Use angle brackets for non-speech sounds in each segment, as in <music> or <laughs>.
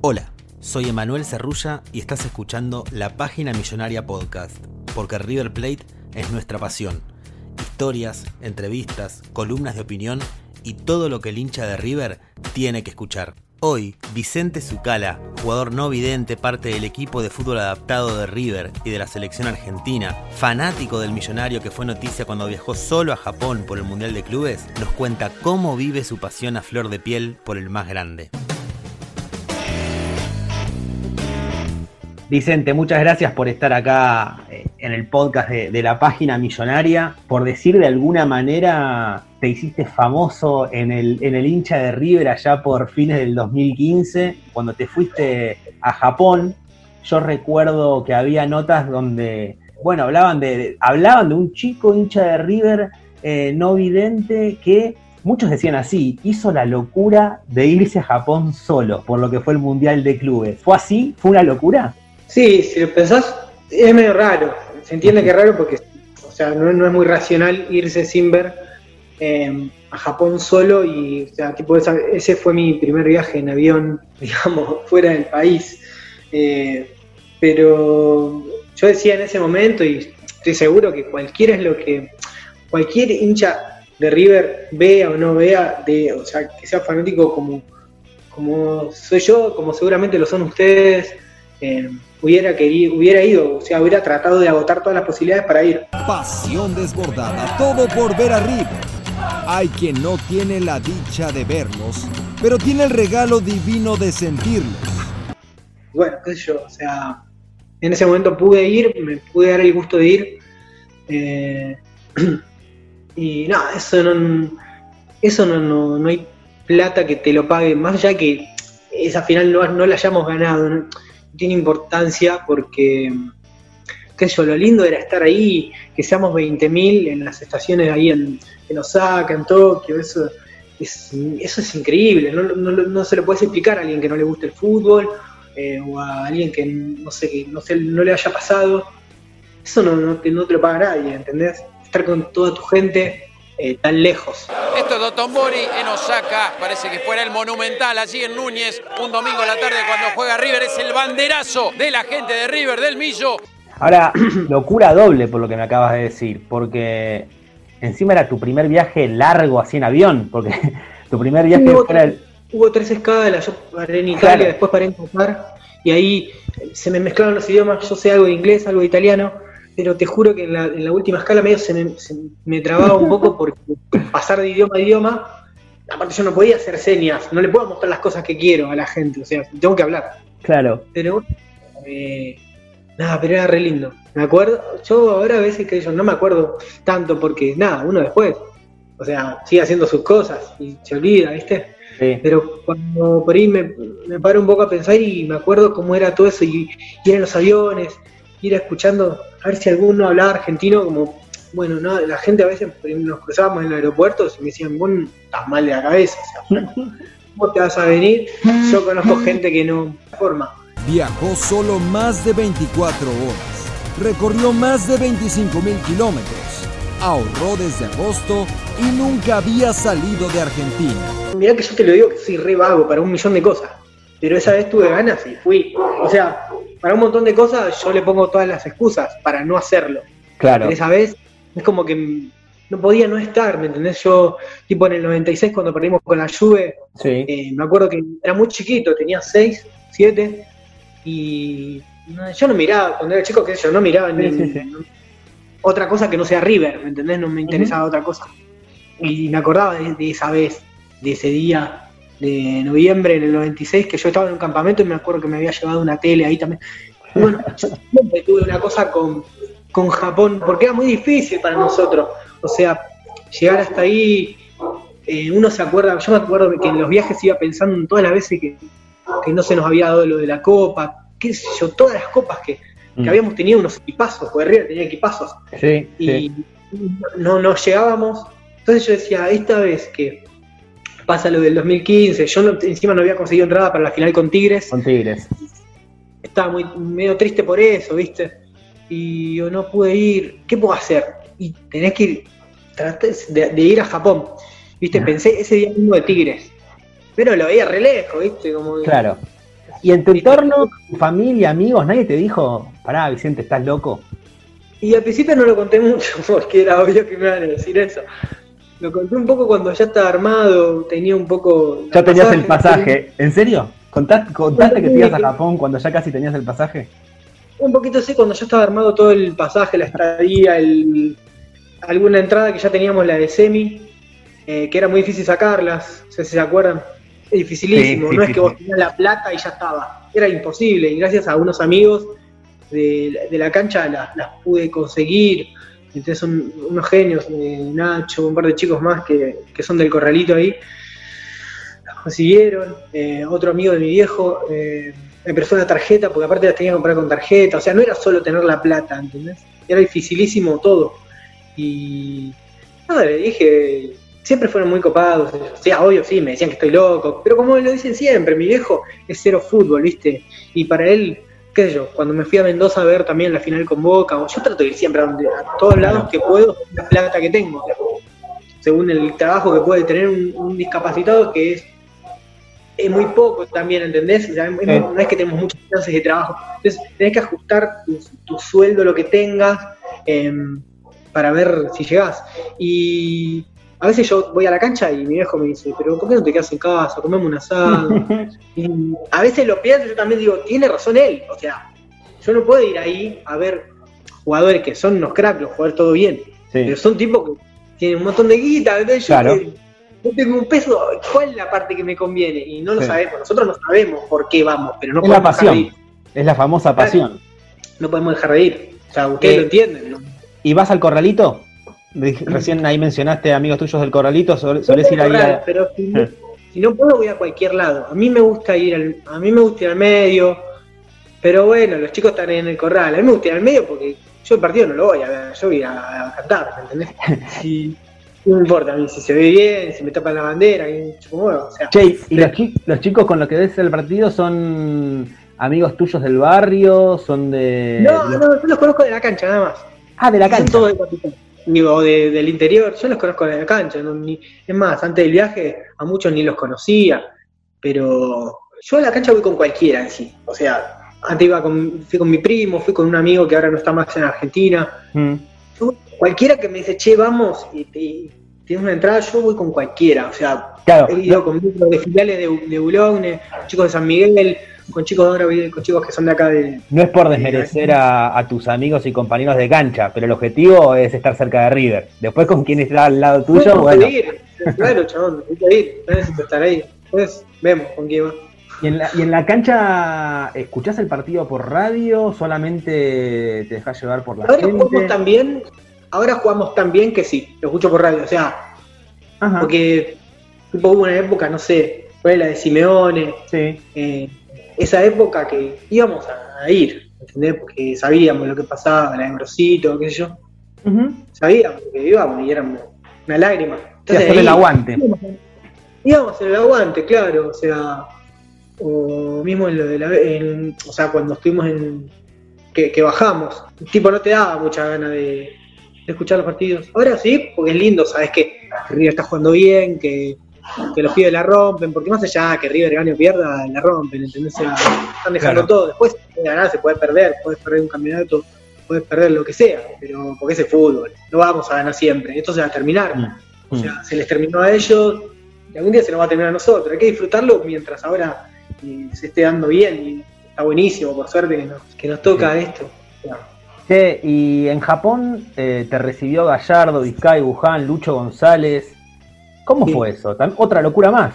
Hola, soy Emanuel Cerrulla y estás escuchando La Página Millonaria Podcast, porque River Plate es nuestra pasión. Historias, entrevistas, columnas de opinión y todo lo que el hincha de River tiene que escuchar. Hoy, Vicente Zucala, jugador no vidente, parte del equipo de fútbol adaptado de River y de la selección argentina, fanático del millonario que fue noticia cuando viajó solo a Japón por el Mundial de Clubes, nos cuenta cómo vive su pasión a flor de piel por el más grande. Vicente, muchas gracias por estar acá eh, en el podcast de, la página millonaria. Por decir de alguna manera, te hiciste famoso en el, en el hincha de River allá por fines del 2015, cuando te fuiste a Japón. Yo recuerdo que había notas donde, bueno, hablaban de, hablaban de un chico hincha de River eh, no vidente que muchos decían así, hizo la locura de irse a Japón solo, por lo que fue el Mundial de Clubes. ¿Fue así? ¿Fue una locura? Sí, si lo pensás, es medio raro. Se entiende que es raro porque o sea, no, es muy racional irse sin ver em, a Japón solo y o sea, tipo, ese fue mi primer viaje en avión, <laughs> digamos, fuera del país. Eh, pero yo decía en ese momento, y estoy seguro que cualquiera es lo que, cualquier hincha de River vea o no vea, de, o sea, que sea fanático como, como soy yo, como seguramente lo son ustedes, eh, hubiera querido, hubiera ido, o sea, hubiera tratado de agotar todas las posibilidades para ir. Pasión desbordada, todo por ver a River. Hay quien no tiene la dicha de verlos, pero tiene el regalo divino de sentirlos. Bueno, qué sé yo, o sea, en ese momento pude ir, me pude dar el gusto de ir. Eh, <clears throat> y nada, eso no, eso no, no, hay plata que te lo pague, más allá que esa final no, no la hayamos ganado. Tiene importancia porque, qué lo lindo era estar ahí, que seamos 20.000 en las estaciones ahí en, en, Osaka, en Tokio, eso es, eso es increíble, no, no, no, se lo puedes explicar a alguien que no le guste el fútbol eh, o a alguien que no sé, que no, sé, no le haya pasado. Eso no, no, no te lo paga nadie, ¿entendés? Estar con toda tu gente eh, tan lejos. Esto es Dotonbori en Osaka, parece que fuera el Monumental, allí en Núñez, un domingo a la tarde cuando juega River, es el banderazo de la gente de River, del Millo. Ahora, <clears throat> locura doble por lo que me acabas de decir, porque encima era tu primer viaje largo así en avión, porque <laughs> tu primer viaje hubo, el... Hubo tres escalas, yo paré en Italia, después paré en Qatar, y ahí se me mezclaron los idiomas, yo sé algo de inglés, algo de italiano, pero te juro que en la, última escala medio se me, trababa un poco porque <laughs> pasar de idioma a idioma, aparte yo no podía hacer señas, no le puedo mostrar las cosas que quiero a la gente, o sea, tengo que hablar. Claro. Pero, eh, nada, pero era re lindo. Me acuerdo, yo ahora a veces que yo no me acuerdo tanto porque, nada, uno después, o sea, sigue haciendo sus cosas y se olvida, ¿viste? Pero cuando por ahí me, me, paro un poco a pensar y me acuerdo cómo era todo eso y, y eran los aviones, ir escuchando, a ver si alguno hablaba argentino, como, bueno, no, la gente a veces nos cruzábamos en el aeropuerto y me decían, vos estás mal de la cabeza, o sea, <laughs> ¿cómo te vas a venir? Yo conozco gente que no forma. Viajó solo más de 24 horas, recorrió más de 25 mil kilómetros, ahorró desde agosto y nunca había salido de Argentina. Mirá que yo te lo digo que soy re vago para un millón de cosas, pero esa vez tuve ganas y fui. O sea, para un montón de cosas yo le pongo todas las excusas para no hacerlo. Claro. Pero esa vez es como que no podía no estar, ¿me entendés? Yo, tipo en el 96 cuando perdimos con la Juve, eh, me acuerdo que era muy chiquito, tenía 6, 7, y yo no miraba, cuando era chico, qué sé yo, no miraba ni, otra cosa que no sea River, ¿me entendés? No me interesaba otra cosa. Y me acordaba de, esa vez. de ese día de noviembre del 96, que yo estaba en un campamento y me acuerdo que me había llevado una tele ahí también. Y bueno, yo siempre tuve una cosa con, con Japón, porque era muy difícil para nosotros. O sea, llegar hasta ahí, eh, uno se acuerda, yo me acuerdo que en los viajes iba pensando en todas las veces que, que no se nos había dado lo de la copa, qué sé yo, todas las copas que, que Mm. habíamos tenido unos equipazos, porque River tenía equipazos, Sí, y sí. no, no llegábamos. Entonces yo decía, esta vez que pasa lo del 2015, yo no- encima no había conseguido entrada para la final con Tigres, Con Tigres. estaba muy medio triste por eso, ¿viste? Y yo no pude ir, ¿qué puedo hacer? Y tenés que ir, traté de, de ir a Japón, ¿viste? Ah. Pensé ese día mismo de Tigres, pero lo veía re lejos, ¿viste? Como Claro. ¿Y en tu entorno, tu familia, amigos, nadie te dijo, pará, Vicente, estás loco? Y al principio no lo conté mucho, <laughs> porque era obvio que me iban a decir eso. Lo conté un poco cuando ya estaba armado, tenía un poco... Ya tenías el pasaje. ¿En serio? ¿Contaste, contaste que te ibas a Japón cuando ya casi tenías el pasaje? Un poquito así, cuando ya estaba armado todo el pasaje, la estadía, el, alguna entrada que ya teníamos la de semi, eh, que era muy difícil sacarlas, no sé si se acuerdan. Es dificilísimo, Sí, sí, no sí, es que vos sí. tenías la plata y ya estaba. Era imposible, y gracias a unos amigos de, de la cancha las, las pude conseguir. Entonces son unos genios, Nacho, un par de chicos más que, que son del corralito ahí. Las consiguieron. Eh, otro amigo de mi viejo eh, me prestó una tarjeta, porque aparte las tenía que comprar con tarjeta. O sea, no era solo tener la plata, ¿entendés? Era dificilísimo todo. Y nada, le dije, siempre fueron muy copados. O sea, obvio, sí, me decían que estoy loco. Pero como lo dicen siempre, mi viejo es cero fútbol, ¿viste? Y para él, qué sé yo, cuando me fui a Mendoza a ver también la final con Boca, o yo trato de ir siempre a, todos lados que puedo, la plata que tengo. Según el trabajo que puede tener un, un discapacitado, que es, es muy poco también, ¿entendés? O sea, es- Sí. no, no es que tenemos muchas chances de trabajo. Entonces, tenés que ajustar tu, tu sueldo, lo que tengas, em, para ver si llegás. Y a veces yo voy a la cancha y mi viejo me dice, pero ¿por qué no te quedas en casa? Comemos un asado. <laughs> y a veces lo pienso, yo también digo, tiene razón él. O sea, yo no puedo ir ahí a ver jugadores que son unos cracks, los jugadores todo bien. Pero son tipos que tienen un montón de guita, entonces yo Claro. no tengo un peso, ¿cuál es la parte que me conviene? Y no lo Sí. sabemos, nosotros no sabemos por qué vamos, pero no Es la podemos dejar de pasión. ir. Es la famosa pasión. No podemos dejar de ir. O sea, ustedes Eh, lo entienden, ¿no? ¿Y vas al corralito? Recién ahí mencionaste amigos tuyos del corralito, sol- solés ir ahí Corral, a... pero si no, si no puedo voy a cualquier lado. A mí me gusta ir al, a mí me gusta ir al medio, pero bueno, los chicos están en el corral. A mí me gusta ir al medio porque yo el partido no lo voy a ver, yo voy a, a cantar, ¿me entendés? <laughs> Si, no me importa a mí si se ve bien, si me tapan la bandera, o sea, Che, ¿y los, chi- los chicos con los que ves el partido son amigos tuyos del barrio? ¿Son de...? no, no, yo los conozco de la cancha nada más. Ah, de la Son cancha. todos de Capital. Digo, de- del interior, yo los conozco de la cancha. no, ni- es más, antes del viaje a muchos ni los conocía, pero yo a la cancha voy con cualquiera en sí. O sea, antes iba con, fui con mi primo, fui con un amigo que ahora no está más en Argentina. Mm. Yo- cualquiera que me dice, che, vamos, y, te- tienes una entrada, yo voy con cualquiera. O sea, Claro, he ido con grupos de filiales de, de Boulogne, chicos de San Miguel, con chicos de ahora, con chicos que son de acá de, no es por desmerecer a, a tus amigos y compañeros de cancha, pero el objetivo es estar cerca de River. Después con quien está al lado tuyo, No, bueno. ir, claro, chabón, necesito ir, no necesito estar ahí. Después vemos con quién va. ¿Y en, la, ¿Y en la cancha escuchás el partido por radio? ¿Solamente te dejas llevar por la Ahora jugamos gente? tan bien, ahora jugamos tan bien que sí, lo escucho por radio, o sea, Ajá, porque tipo, hubo una época, no sé, fue la de Simeone, sí. eh, esa época que íbamos a, ir, ¿entendés? Porque sabíamos lo que pasaba, la de Grosito, qué sé yo, Ujú. sabíamos que íbamos y éramos una lágrima. Sí, hacer el aguante. íbamos a hacer el aguante, claro, o sea, o mismo en lo de la, en- o sea, cuando estuvimos en, que, que bajamos, tipo no te daba mucha gana de, de escuchar los partidos. Ahora sí, porque es lindo, sabes que River está jugando bien, que, que los pibes la rompen, porque más allá que River gane o pierda, la rompen, ¿entendés? O sea, están dejando Claro. todo, después se puede ganar, se puede perder, puedes perder un campeonato, puedes perder lo que sea, pero porque es el fútbol, no vamos a ganar siempre, esto se va a terminar. O Mm. sea, se les terminó a ellos y algún día se nos va a terminar a nosotros. Hay que disfrutarlo mientras ahora eh, se esté dando bien y está buenísimo, por suerte, que nos, que nos toca esto. O Che, y en Japón eh, te recibió Gallardo, Vizcay, Buján, Lucho González. ¿Cómo fue eso? Otra locura más.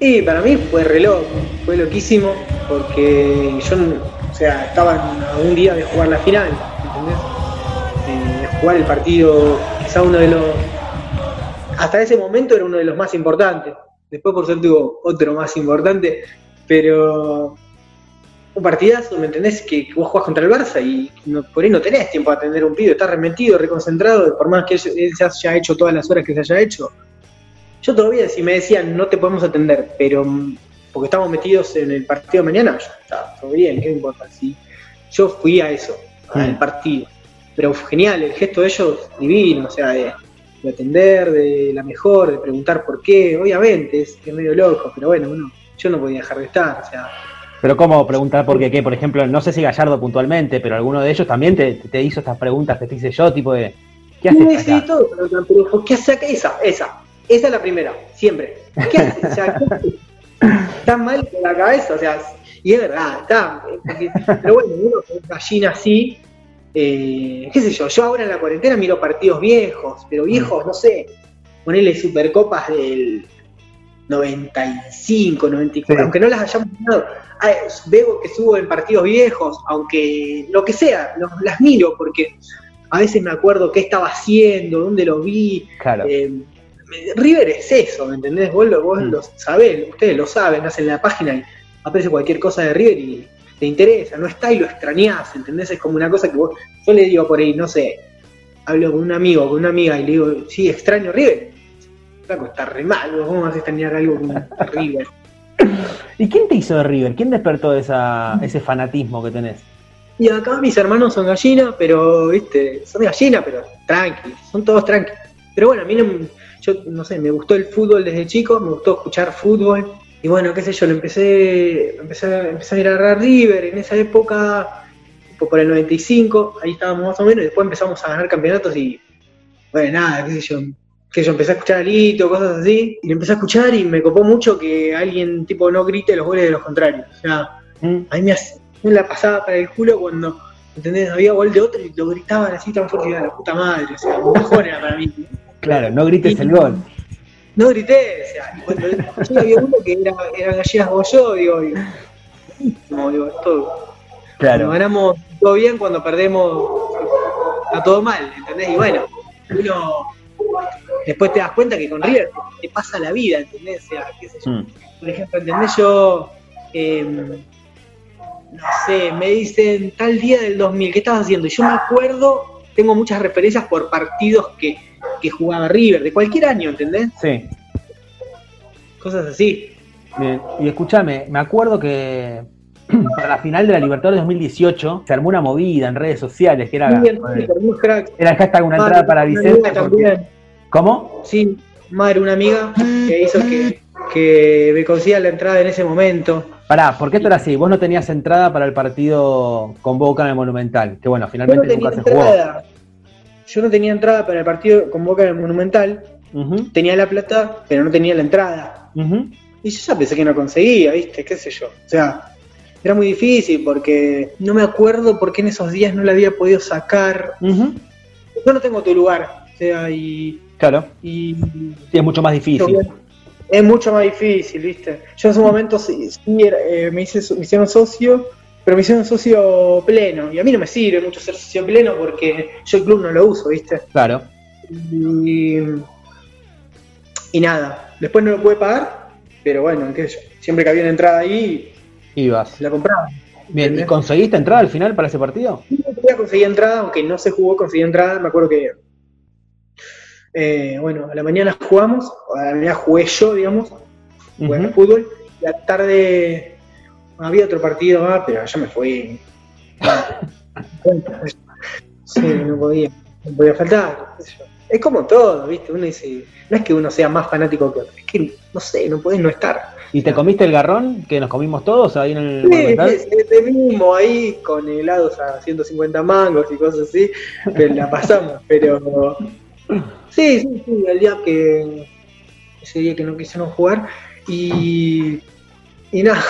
Y para mí fue reloj, fue loquísimo, porque yo, o sea, estaba a un día de jugar la final, ¿entendés? Eh, de jugar el partido, quizá uno de los. Hasta ese momento era uno de los más importantes. Después, por suerte, tuvo otro más importante, pero un partidazo, ¿me entendés? Que, vos jugás contra el Barça y por ahí no tenés tiempo a atender un pibe, estás remetido, reconcentrado, por más que él, se haya hecho todas las horas que se haya hecho. Yo todavía, si me decían no te podemos atender, pero mm, porque estamos metidos en el partido de mañana, ya está, todo bien, ¿qué importa? Sí, yo fui a eso, al partido. Pero genial, el gesto de ellos divino, o sea, de, atender de la mejor, de preguntar por qué, obviamente, es, es medio loco, pero bueno, uno, yo no podía dejar de estar, o sea, pero ¿cómo preguntar por qué? Por ejemplo, no sé si Gallardo puntualmente, pero alguno de ellos también te, hizo estas preguntas que te hice yo, tipo de, ¿qué haces sí, todo, pero, ¿qué hace acá? Esa, esa, esa es la primera, siempre. ¿Qué haces? O sea, está mal con la cabeza, o sea, y es verdad, está. pero bueno, uno con gallina así, eh, qué sé yo, yo ahora en la cuarentena miro partidos viejos, pero viejos, no sé, ponerle supercopas del 95, 94, aunque no las hayamos ganado, veo que subo en partidos viejos, aunque lo que sea, las miro porque a veces me acuerdo qué estaba haciendo, dónde lo vi. Eh, River es eso, ¿me entendés? Vos, lo, vos mm. lo sabés, ustedes lo saben, hacen la página y aparece cualquier cosa de River y te interesa, no está y lo extrañás, ¿entendés? Es como una cosa que vos, yo le digo por ahí, no sé, hablo con un amigo, con una amiga y le digo, sí, extraño River. Flaco, está re mal, ¿cómo vas a extrañar algo con <laughs> River? ¿Y quién te hizo de River? ¿Quién despertó esa, ese fanatismo que tenés? Y acá mis hermanos son gallinas, pero, viste, son gallinas, pero tranqui, son todos tranqui. Pero bueno, a mí no, yo no sé, me gustó el fútbol desde chico, me gustó escuchar fútbol. Y bueno, qué sé yo, lo empecé, empecé, empecé a mirar a River en esa época, por el 95, ahí estábamos más o menos, y después empezamos a ganar campeonatos y, bueno, nada, qué sé yo, que yo empecé a escuchar a Lito, cosas así, y lo empecé a escuchar y me copó mucho que alguien tipo no grite los goles de los contrarios. O sea, mm. a mí me, me, la pasaba para el culo cuando, ¿entendés? Había gol de otro y lo gritaban así tan fuerte, la puta madre, o sea, mejor era para mí. Claro, no grites el gol. No grité, o sea, cuando <laughs> yo había uno que era, eran gallinas como yo, digo, digo, no, digo, todo. Claro. Cuando ganamos todo bien, cuando perdemos está todo mal, ¿entendés? Y bueno, uno después te das cuenta que con River te pasa la vida, ¿entendés? O sea, qué sé yo. Mm. Por ejemplo, ¿entendés? Yo, em, no sé, me dicen tal día del 2000, ¿qué estabas haciendo? Y yo me acuerdo, tengo muchas referencias por partidos que, que jugaba River, de cualquier año, ¿entendés? Sí. Cosas así. Bien. Y escúchame, me acuerdo que <clears throat> para la final de la Libertadores 2018 se armó una movida en redes sociales que era, era el hashtag una entrada para Vicente. ¿Cómo? Sí, madre, una amiga que hizo que, que me consiga la entrada en ese momento. Pará, ¿por qué esto era así? Vos no tenías entrada para el partido con Boca en el Monumental, que bueno, finalmente nunca se jugó. Yo no tenía entrada para el partido con Boca en el Monumental, tenía la plata, pero no tenía la entrada. Y yo ya pensé que no conseguía, ¿viste? ¿Qué sé yo? O sea, era muy difícil porque no me acuerdo por qué en esos días no la había podido sacar. Yo no tengo tu lugar, o sea, y Claro. Y es mucho más difícil. Es mucho más difícil, ¿viste? Yo en su momento sí, eh, me, hice, me hicieron socio, pero me hicieron socio pleno. Y a mí no me sirve mucho ser socio pleno porque yo el club no lo uso, ¿viste? Claro. Y, y nada, después no lo pude pagar, pero bueno, qué sé yo. Siempre que había una entrada ahí, ibas. La compraba. Bien, ¿y conseguiste entrada al final para ese partido? Sí, conseguí entrada, aunque no se jugó, conseguí entrada. Me acuerdo que eh, bueno, a la mañana jugamos, a la mañana jugué yo, digamos, jugué fútbol, y a la tarde había otro partido más, pero ya me fui. sí, no podía, no podía faltar. Es como todo, ¿viste? Uno dice, no es que uno sea más fanático que otro, es que, no sé, no podés no estar. ¿Y te comiste el garrón que nos comimos todos ahí en el sí, Sí, mismo ahí con helados a 150 mangos y cosas así, pero la pasamos, pero Sí, sí, sí, el día que. Ese día que no quisieron jugar. Y. Y nada.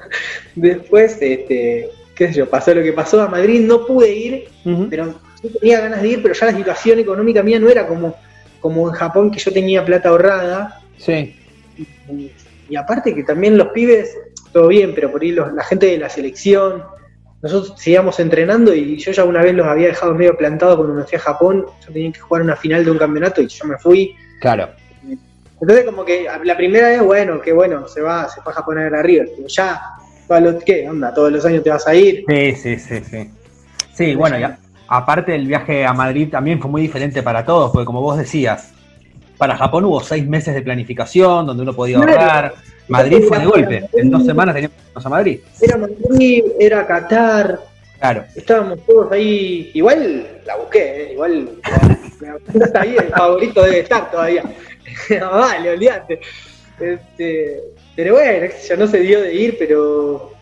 <laughs> Después, este. ¿Qué sé yo? Pasó lo que pasó a Madrid. No pude ir, pero yo tenía ganas de ir, pero ya la situación económica mía no era como como en Japón, que yo tenía plata ahorrada. Sí. Y, y aparte que también los pibes, todo bien, pero por ahí los- la gente de la selección, nosotros seguíamos entrenando y yo ya una vez los había dejado medio plantados cuando me fui a Japón. Yo tenía que jugar una final de un campeonato y yo me fui. Claro. Entonces como que la primera vez, bueno, que bueno, se va, se fue a Japón a ver a River, pero ya, todos los- ¿qué onda? Todos los años te vas a ir. Sí, sí, sí, sí. Sí, bueno, y a- aparte el viaje a Madrid también fue muy diferente para todos, porque como vos decías, para Japón hubo seis meses de planificación donde uno podía ahorrar. Madrid fue de golpe. En dos semanas teníamos a Madrid. Era Madrid, era Qatar, Claro. estábamos todos ahí. Igual la busqué, ¿eh? igual <laughs> no está ahí, el favorito debe estar todavía. No, <laughs> vale, olvídate. Este, pero bueno, yo, no se dio de ir, pero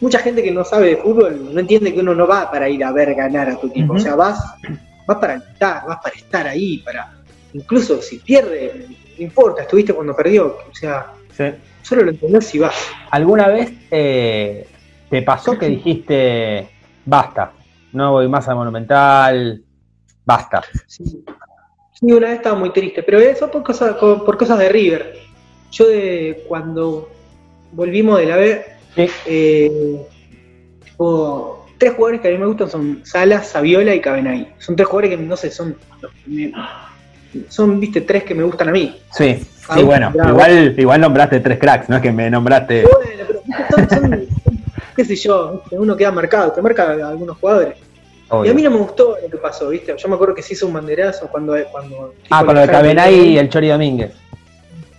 mucha gente que no sabe de fútbol no entiende que uno no va para ir a ver ganar a tu equipo. O sea, vas, vas para estar, vas para estar ahí, para. Incluso si pierde, no importa, estuviste cuando perdió. O sea, Sí. solo lo entendés si vas. ¿Alguna vez eh, te pasó que dijiste, basta, no voy más a Monumental, basta? Sí. Sí, una vez estaba muy triste, pero eso por cosas, por cosas de River. Yo de cuando volvimos de la B, Sí. eh, tipo, tres jugadores que a mí me gustan son Salas, Saviola y Cabenay. Son tres jugadores que no sé, son son, viste, tres que me gustan a mí. Sí, sí, bueno, bravo. igual, igual nombraste tres cracks, no es que me nombraste. Bueno, pero son, son- qué sé yo, uno queda marcado, te marca a algunos jugadores. Y a mí no me gustó lo que pasó, viste. Yo me acuerdo que se hizo un banderazo cuando, cuando Ah, con lo de Cabenay y el Chori Domínguez.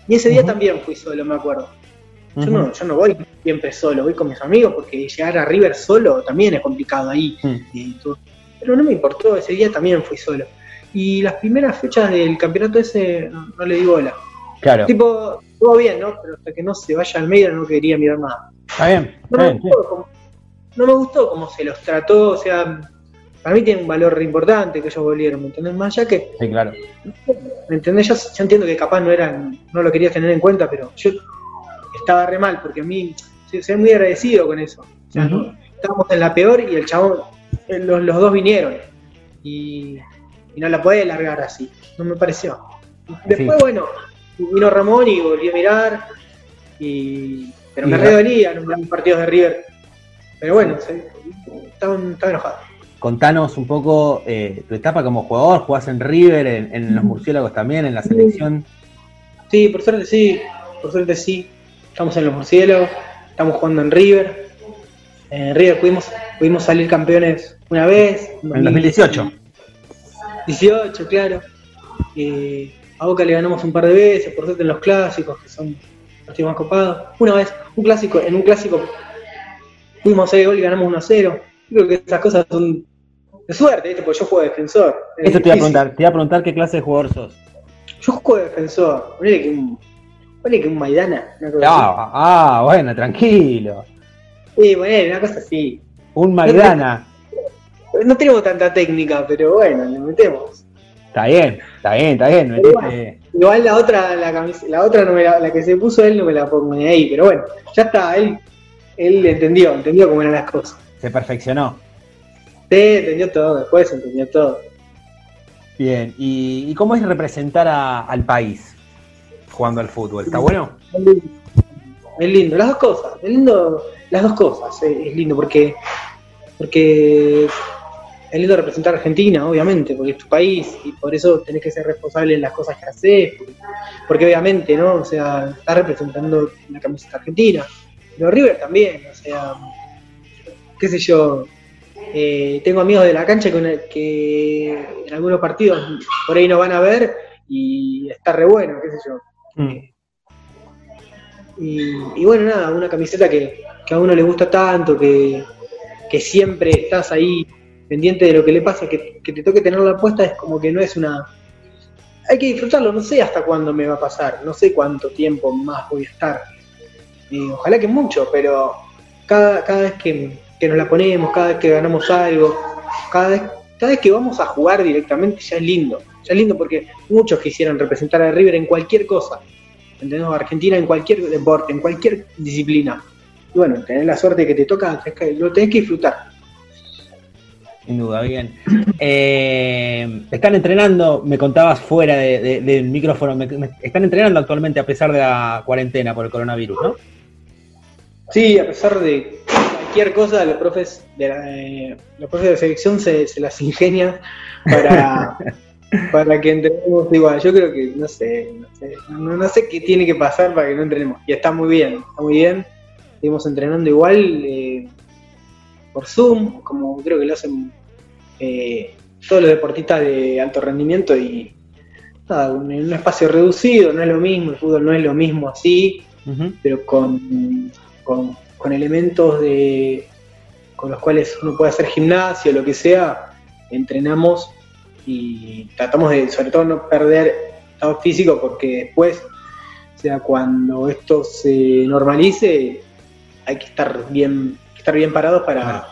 Y ese día también fui solo, me acuerdo. Yo, no, yo no voy siempre solo, voy con mis amigos porque llegar a River solo también es complicado ahí. Mm. y todo. Pero no me importó, ese día también fui solo. Y las primeras fechas del campeonato ese no, no le di bola. Claro, Tipo, todo bien, ¿no? Pero hasta que no se vaya al medio no quería mirar nada. está bien. No me, sí. gustó cómo, no me gustó cómo se los trató, o sea, para mí tiene un valor re importante que ellos volvieron, ¿me entendés? Más allá que Sí, claro. ¿Me entendés? Yo, yo entiendo que capaz no eran, no lo querías tener en cuenta, pero yo estaba re mal, porque a mí soy, muy agradecido con eso. O sea, no- estábamos en la peor y el chabón, eh, los, los dos vinieron. Y, y no la podés largar así. No me pareció. Después, Sí. bueno, vino Ramón y volví a mirar. Y, pero me re dolía en los partidos de River. Pero bueno, estaba enojado. Contanos un poco eh, tu etapa como jugador, jugás en River, en, en los murciélagos también, en la selección. Sí, por suerte sí, por suerte sí. Estamos en los murciélagos, estamos jugando en River. En River pudimos, pudimos salir campeones una vez. En 2018. 18, claro. Eh, a Boca le ganamos un par de veces, por suerte en los clásicos, que son los más copados. Una vez, un clásico, en un clásico fuimos a hacer gol y ganamos 1 a 0. Creo que esas cosas son de suerte, ¿viste? porque yo juego de defensor. Es Eso te iba a preguntar, te iba a preguntar qué clase de jugador sos. Yo juego de defensor. Ponele que un, ponele que un Maidana. Una cosa así. Ah, ah, bueno, tranquilo. Sí, bueno, una cosa así. Un Maidana. No tenemos tanta técnica, pero bueno, le metemos. Está bien, está bien, está bien. metiste- Igual la otra, la camis- la otra no me la, la que se puso él no me la pongo ni ahí, pero bueno, ya está, él, él entendió, entendió cómo eran las cosas. Se perfeccionó. Sí, entendió todo, después entendió todo. Bien, ¿y, y cómo es representar a- al país jugando al fútbol? ¿Está bueno? Es lindo, es lindo, las dos cosas, es lindo, las dos cosas, eh, es lindo porque, porque es lindo representar a Argentina, obviamente, porque es tu país y por eso tenés que ser responsable en las cosas que haces, porque, porque obviamente, ¿no? O sea, estás representando la camiseta argentina, pero River también, o sea, qué sé yo, eh, tengo amigos de la cancha que, que en algunos partidos por ahí no van a ver y está re bueno, qué sé yo. Mm. Y, y bueno, nada, una camiseta que, que a uno le gusta tanto, que, que siempre estás ahí pendiente de lo que le pasa, que, que te toque tenerla puesta, es como que no es una... Hay que disfrutarlo, no sé hasta cuándo me va a pasar, no sé cuánto tiempo más voy a estar. Y ojalá que mucho, pero cada, cada vez que, que nos la ponemos, cada vez que ganamos algo, cada vez, cada vez que vamos a jugar directamente ya es lindo. Ya es lindo porque muchos quisieran representar a River en cualquier cosa. ¿entendés? Argentina en cualquier deporte, en cualquier disciplina. Y bueno, tenés la suerte que te toca, lo tenés que disfrutar. Sin duda, bien. Eh, están entrenando, me contabas fuera de- de- del micrófono, me- me- están entrenando actualmente a pesar de la cuarentena por el coronavirus, ¿no? Sí, a pesar de cualquier cosa, los profes de la, eh, los profes de selección se, se las ingenian para, <laughs> para que entrenemos igual. Yo creo que, no sé, no sé, no, no sé qué tiene que pasar para que no entrenemos. Y está muy bien, está muy bien. Seguimos entrenando igual eh, por Zoom, como creo que lo hacen eh, todos los deportistas de alto rendimiento y nada, en un espacio reducido, no es lo mismo, el fútbol no es lo mismo así pero con, con, con elementos de con los cuales uno puede hacer gimnasio, lo que sea, entrenamos y tratamos de, sobre todo, no perder estado físico porque después, o sea, cuando esto se normalice, hay que estar bien, estar bien parados para,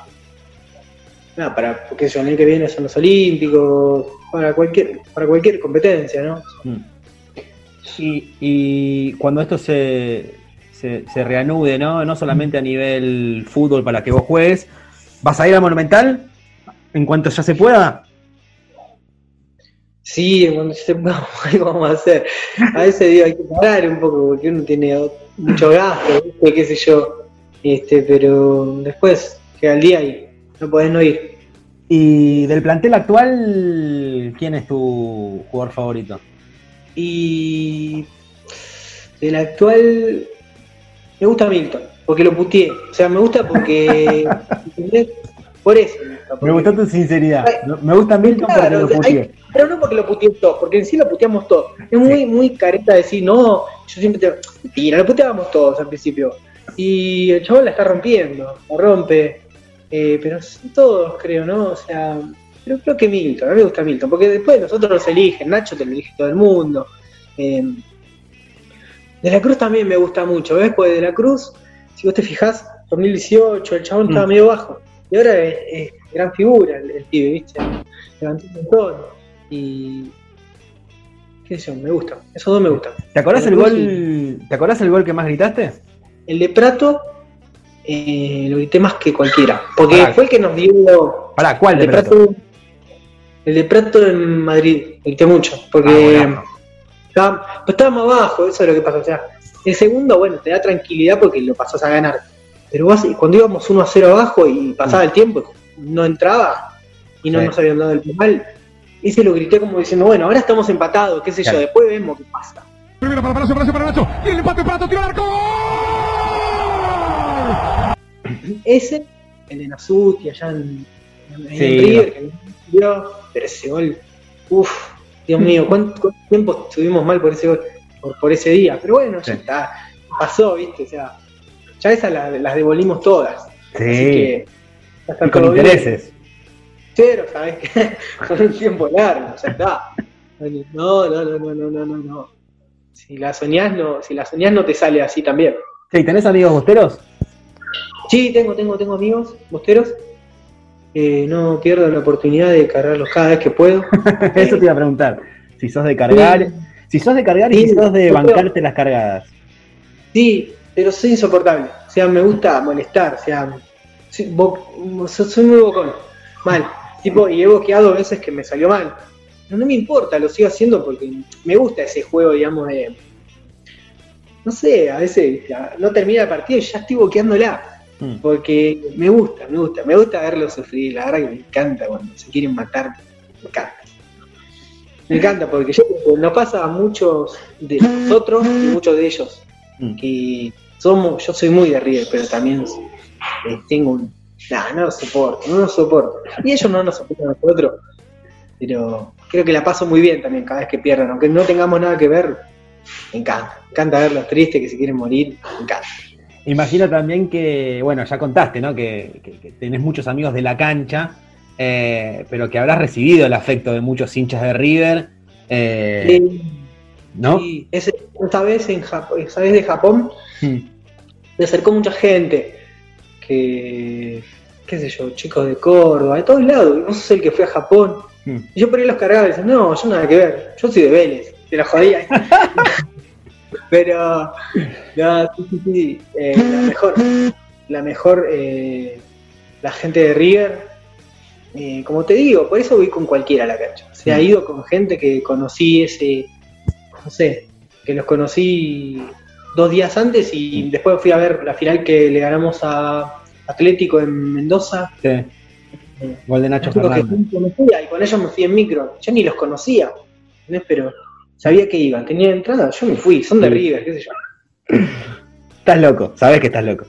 nada, para, porque el año que viene son los Olímpicos, para cualquier, para cualquier competencia, ¿no? Mm. Y, y cuando esto se, se, se reanude, ¿no? No solamente a nivel fútbol para que vos juegues, ¿vas a ir al Monumental en cuanto ya se pueda? Sí, cuando se algo <laughs> vamos a hacer. A veces digo, hay que parar un poco porque uno tiene mucho gasto, ¿viste? qué sé yo. Este, pero después llega el día y no podés no ir. Y del plantel actual, ¿quién es tu jugador favorito? Y del actual me gusta Milton, porque lo puteé. O sea, me gusta porque por eso me porque- gustó tu sinceridad. Me gusta Milton porque Claro, lo o sea, puteé. hay- pero no porque lo puteé todos, porque en sí lo puteamos todos. Es muy, muy careta decir, no, yo siempre te. Mentira, lo puteábamos todos al principio. Y el chabón la está rompiendo, la rompe. Eh, pero son todos, creo, ¿no? O sea, pero creo que Milton, a mí me gusta Milton, porque después nosotros nos eligen, Nacho te lo elige todo el mundo. Eh, de la Cruz también me gusta mucho, ¿ves? Pues de la Cruz, si vos te fijás, 2018 el chabón estaba Mm. medio bajo. Y ahora es, es gran figura el, el pibe, ¿viste? Levantó un montón. Y. ¿Qué sé yo? Me gusta. Esos dos me gustan. ¿Te acordás el gol? ¿Te acordás el gol que más gritaste? El de Prato eh, lo grité más que cualquiera. Porque Pará. fue el que nos dio. Pará, ¿cuál El de de Prato? Prato, el de Prato en Madrid. Grité mucho. Porque. Ah, bueno. Estaba, pues estábamos abajo, eso es lo que pasa. O sea, el segundo, bueno, te da tranquilidad porque lo pasás a ganar. Pero vos, cuando íbamos 1 a 0 abajo y pasaba el tiempo, no entraba y no Sí. nos habían dado el penal, ese lo grité como diciendo, bueno, ahora estamos empatados, qué sé Claro. yo, después vemos qué pasa. Primero para Palacio, Palacio para Nacho. Y el empate para tiro al arco. <coughs> Ese, el de Nasuti allá en, en, en Sí, River, que no dio, pero ese gol, uff, Dios mío, ¿cuánto, cuánto tiempo estuvimos mal por ese por, por ese día? Pero bueno, ya está, pasó, viste, o sea, ya esas las, las devolvimos todas. Así Sí. que ya está Y con todo bien. intereses. Pero, ¿sabes qué? <laughs> Con un tiempo largo, ya está. No, no, no, no, no, no, no, no. Si la soñás, no, si la soñás no te sale así también. Sí, ¿tenés amigos bosteros? Sí, tengo, tengo, tengo amigos bosteros. Eh, no pierdo la oportunidad de cargarlos cada vez que puedo. <laughs> Eso te iba a preguntar. Si sos de cargar, si sos de cargar y si sos de bancarte las cargadas. Sí, pero soy insoportable. O sea, me gusta molestar. O sea, soy, bo- so- soy muy bocón. Mal. Tipo, y he boqueado veces que me salió mal. Pero no me importa, lo sigo haciendo porque me gusta ese juego, digamos, de. No sé, a veces no termina el partido y ya estoy boqueándola. Mm. Porque me gusta, me gusta, me gusta verlo sufrir. La verdad que me encanta cuando se quieren matar. Me encanta. Me encanta porque yo, nos pasa a muchos de nosotros y muchos de ellos Mm. que somos, yo soy muy de River, pero también eh, tengo un. Nah, no lo soporto, no lo soporto. Y ellos no nos soportan a nosotros, pero creo que la paso muy bien también cada vez que pierdan, aunque no tengamos nada que ver. Me encanta, me encanta verlos tristes que se quieren morir, me encanta. Imagino también que, bueno, ya contaste, ¿no? Que, que- que tenés muchos amigos de la cancha, eh, pero que habrás recibido el afecto de muchos hinchas de River, eh, Eh, ¿no? y ese- esta vez en Japón, esa vez de Japón, Mm. me acercó mucha gente que, qué sé yo, chicos de Córdoba, de todos lados. Vos sos el que fue a Japón. Y yo por ahí los cargaba y decía, no, yo nada que ver, yo soy de Vélez, te la jodía. <laughs> Pero, no, sí, sí, sí, eh, la mejor, la mejor, eh, la gente de River, eh, como te digo, por eso voy con cualquiera a la cancha. Se ha ido con gente que conocí ese, no sé, que los conocí dos días antes y después fui a ver la final que le ganamos a Atlético en Mendoza. Sí. Gol de Nacho que Fernández. no y con ellos me fui en micro. Yo ni los conocía, ¿entendés? pero sabía que iban, tenía entrada, yo me fui, son de. River, qué sé yo. Estás loco, sabes que estás loco.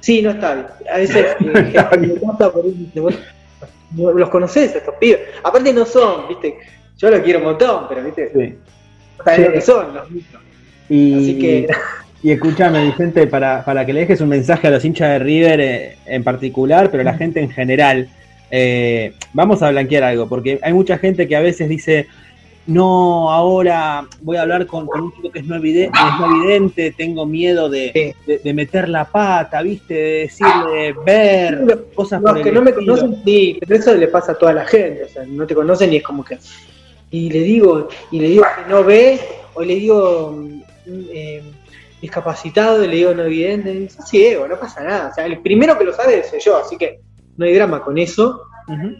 Sí, no está bien. A veces eh, los conoces a estos pibes. Aparte no son, viste, yo los quiero un montón, pero viste, Sí. sabes Sí. lo que son los micros. Y, Así que <laughs> y escúchame, Vicente, para, para que le dejes un mensaje a los hinchas de River eh, en particular, pero a la gente en general, eh, vamos a blanquear algo, porque hay mucha gente que a veces dice, no, ahora voy a hablar con, con un chico que es no, evidente, es no evidente, tengo miedo de, de- de meter la pata, ¿viste? De decirle, ver, Los- cosas por que el no me estilo. conocen, sí, pero eso le pasa a toda la gente, o sea, no te conocen y es como que. Y le digo, y le digo que no ve, o le digo mm, eh, discapacitado, y le digo no evidente, y dice, ciego, no pasa nada. O sea, el primero que lo sabe soy yo, así que no hay drama con eso.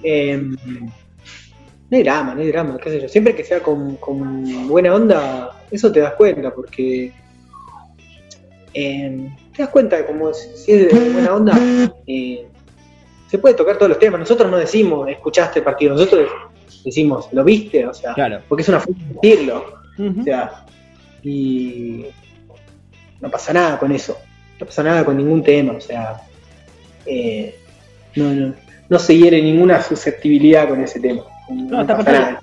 Eh, no hay drama, no hay drama, qué sé yo. Siempre que sea con, con buena onda, eso te das cuenta, porque eh, te das cuenta de cómo si es de buena onda, eh, se puede tocar todos los temas. Nosotros no decimos, escuchaste el partido, nosotros decimos, ¿lo viste? O sea, Claro. porque es una forma de decirlo. O sea, y no pasa nada con eso. No pasa nada con ningún tema. O sea, eh, no, no, no se hiere ninguna susceptibilidad con ese tema. No, está nada.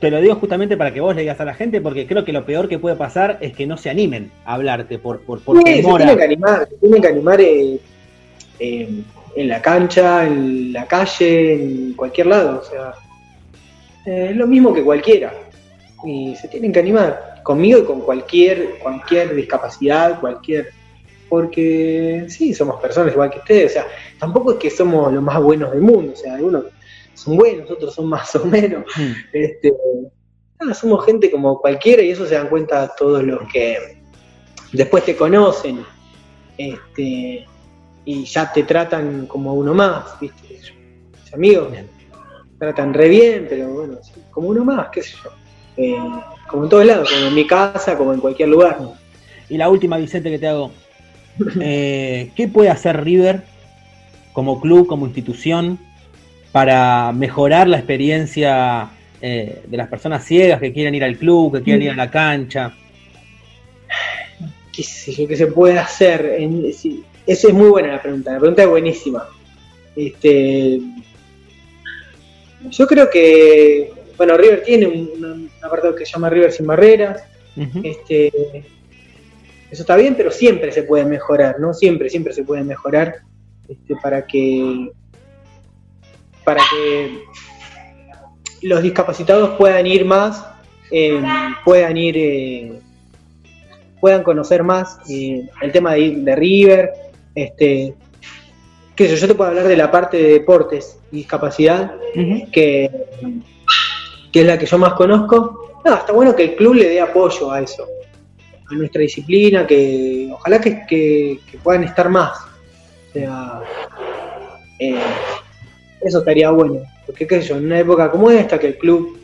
Te lo digo justamente para que vos le digas a la gente, porque creo que lo peor que puede pasar es que no se animen a hablarte por, por, por Sí, se temor tienen que animar, se tienen que animar eh, eh, en la cancha, en la calle, en cualquier lado. O sea, eh, es lo mismo que cualquiera. Y se tienen que animar. Conmigo y con cualquier, cualquier discapacidad, cualquier. Porque sí, somos personas igual que ustedes. O sea, tampoco es que somos los más buenos del mundo. O sea, algunos son buenos, otros son más o menos. <laughs> Mm. Este, nada, somos gente como cualquiera y eso se dan cuenta todos los que después te conocen este, y ya te tratan como uno más, ¿viste? Mis amigos Bien. tratan re bien, pero bueno, como uno más, qué sé yo. Eh, como en todos lados, como en mi casa, como en cualquier lugar. Y la última, Vicente, que te hago. <laughs> Eh, ¿Qué puede hacer River como club, como institución, para mejorar la experiencia eh, de las personas ciegas que quieran ir al club, que quieran ir a la cancha? qué sé yo, qué se puede hacer. En, sí, esa es muy buena la pregunta, la pregunta es buenísima. Este, yo creo que, bueno, River tiene un, un apartado que se llama River sin barreras. Este, eso está bien, pero siempre se puede mejorar, ¿no? Siempre, siempre se puede mejorar este, para que para que los discapacitados puedan ir más, eh, puedan ir, eh, puedan conocer más eh, el tema de, de River, este, qué sé yo, yo te puedo hablar de la parte de deportes y discapacidad, que, que es la que yo más conozco. No, está bueno que el club le dé apoyo a eso, a nuestra disciplina, que ojalá que, que- que puedan estar más. O sea, eso estaría bueno, porque qué sé yo, en una época como esta, que el club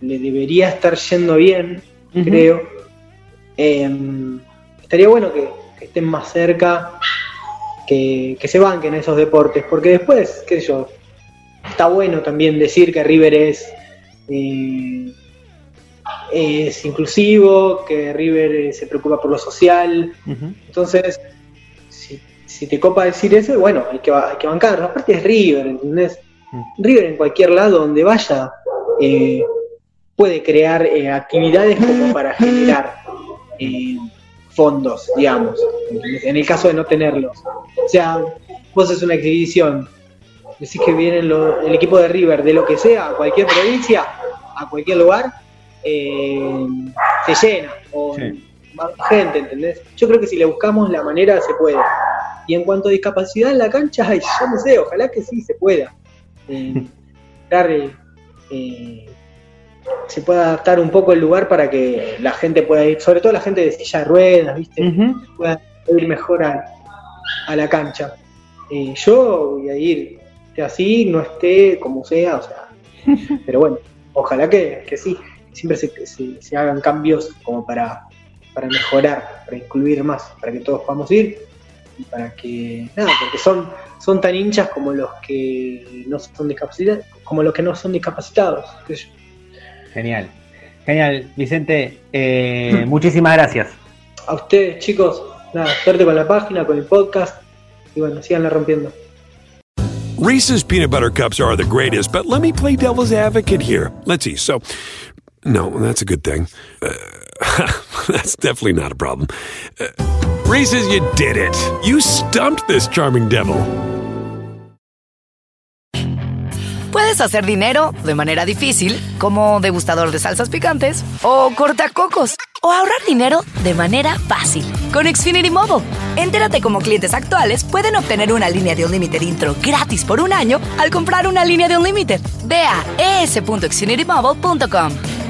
le debería estar yendo bien, creo, eh, estaría bueno que, que estén más cerca, que, que se banquen esos deportes, porque después, qué sé yo, está bueno también decir que River es, eh, es inclusivo, que River eh, se preocupa por lo social, entonces, si, te copa decir eso, bueno, hay que, hay que bancarlo. Aparte es River, ¿entendés? Mm. River en cualquier lado donde vaya eh, puede crear eh, actividades como para generar eh, fondos, digamos, ¿entendés? en el caso de no tenerlos. O sea, vos haces una exhibición, decís que viene lo- el equipo de River de lo que sea, a cualquier provincia, a cualquier lugar, se llena. O Sí. más gente, ¿entendés? Yo creo que si le buscamos la manera se puede. Y en cuanto a discapacidad en la cancha, ay, yo no sé, ojalá que sí se pueda. Eh, <laughs> dar, eh, eh, se pueda adaptar un poco el lugar para que la gente pueda ir, sobre todo la gente de silla de ruedas, ¿viste? Pueda ir mejor a, a la cancha. Eh, yo voy a ir así, no esté como sea, o sea. <laughs> Pero bueno, ojalá que, que sí, siempre se, se- se hagan cambios como para, para mejorar, para incluir más, para que todos podamos ir y para que, nada, porque son, son tan hinchas como los que no son discapacitados, como los que no son discapacitados. Genial. Genial, Vicente, eh, <laughs> muchísimas gracias. A ustedes, chicos, nada, suerte con la página, con el podcast y bueno, síganla rompiendo. Reese's peanut butter cups are the greatest, but let me play devil's advocate here. Let's see. So, no, that's a good thing. Uh, <laughs> that's definitely not a problem. Uh, Reese's, you did it. You stumped this charming devil. Puedes hacer dinero de manera difícil, como degustador de salsas picantes, o cortacocos, o ahorrar dinero de manera fácil con Xfinity Mobile. Entérate cómo clientes actuales pueden obtener una línea de Unlimited intro gratis por un año al comprar una línea de Unlimited. Ve a es.xfinitymobile.com.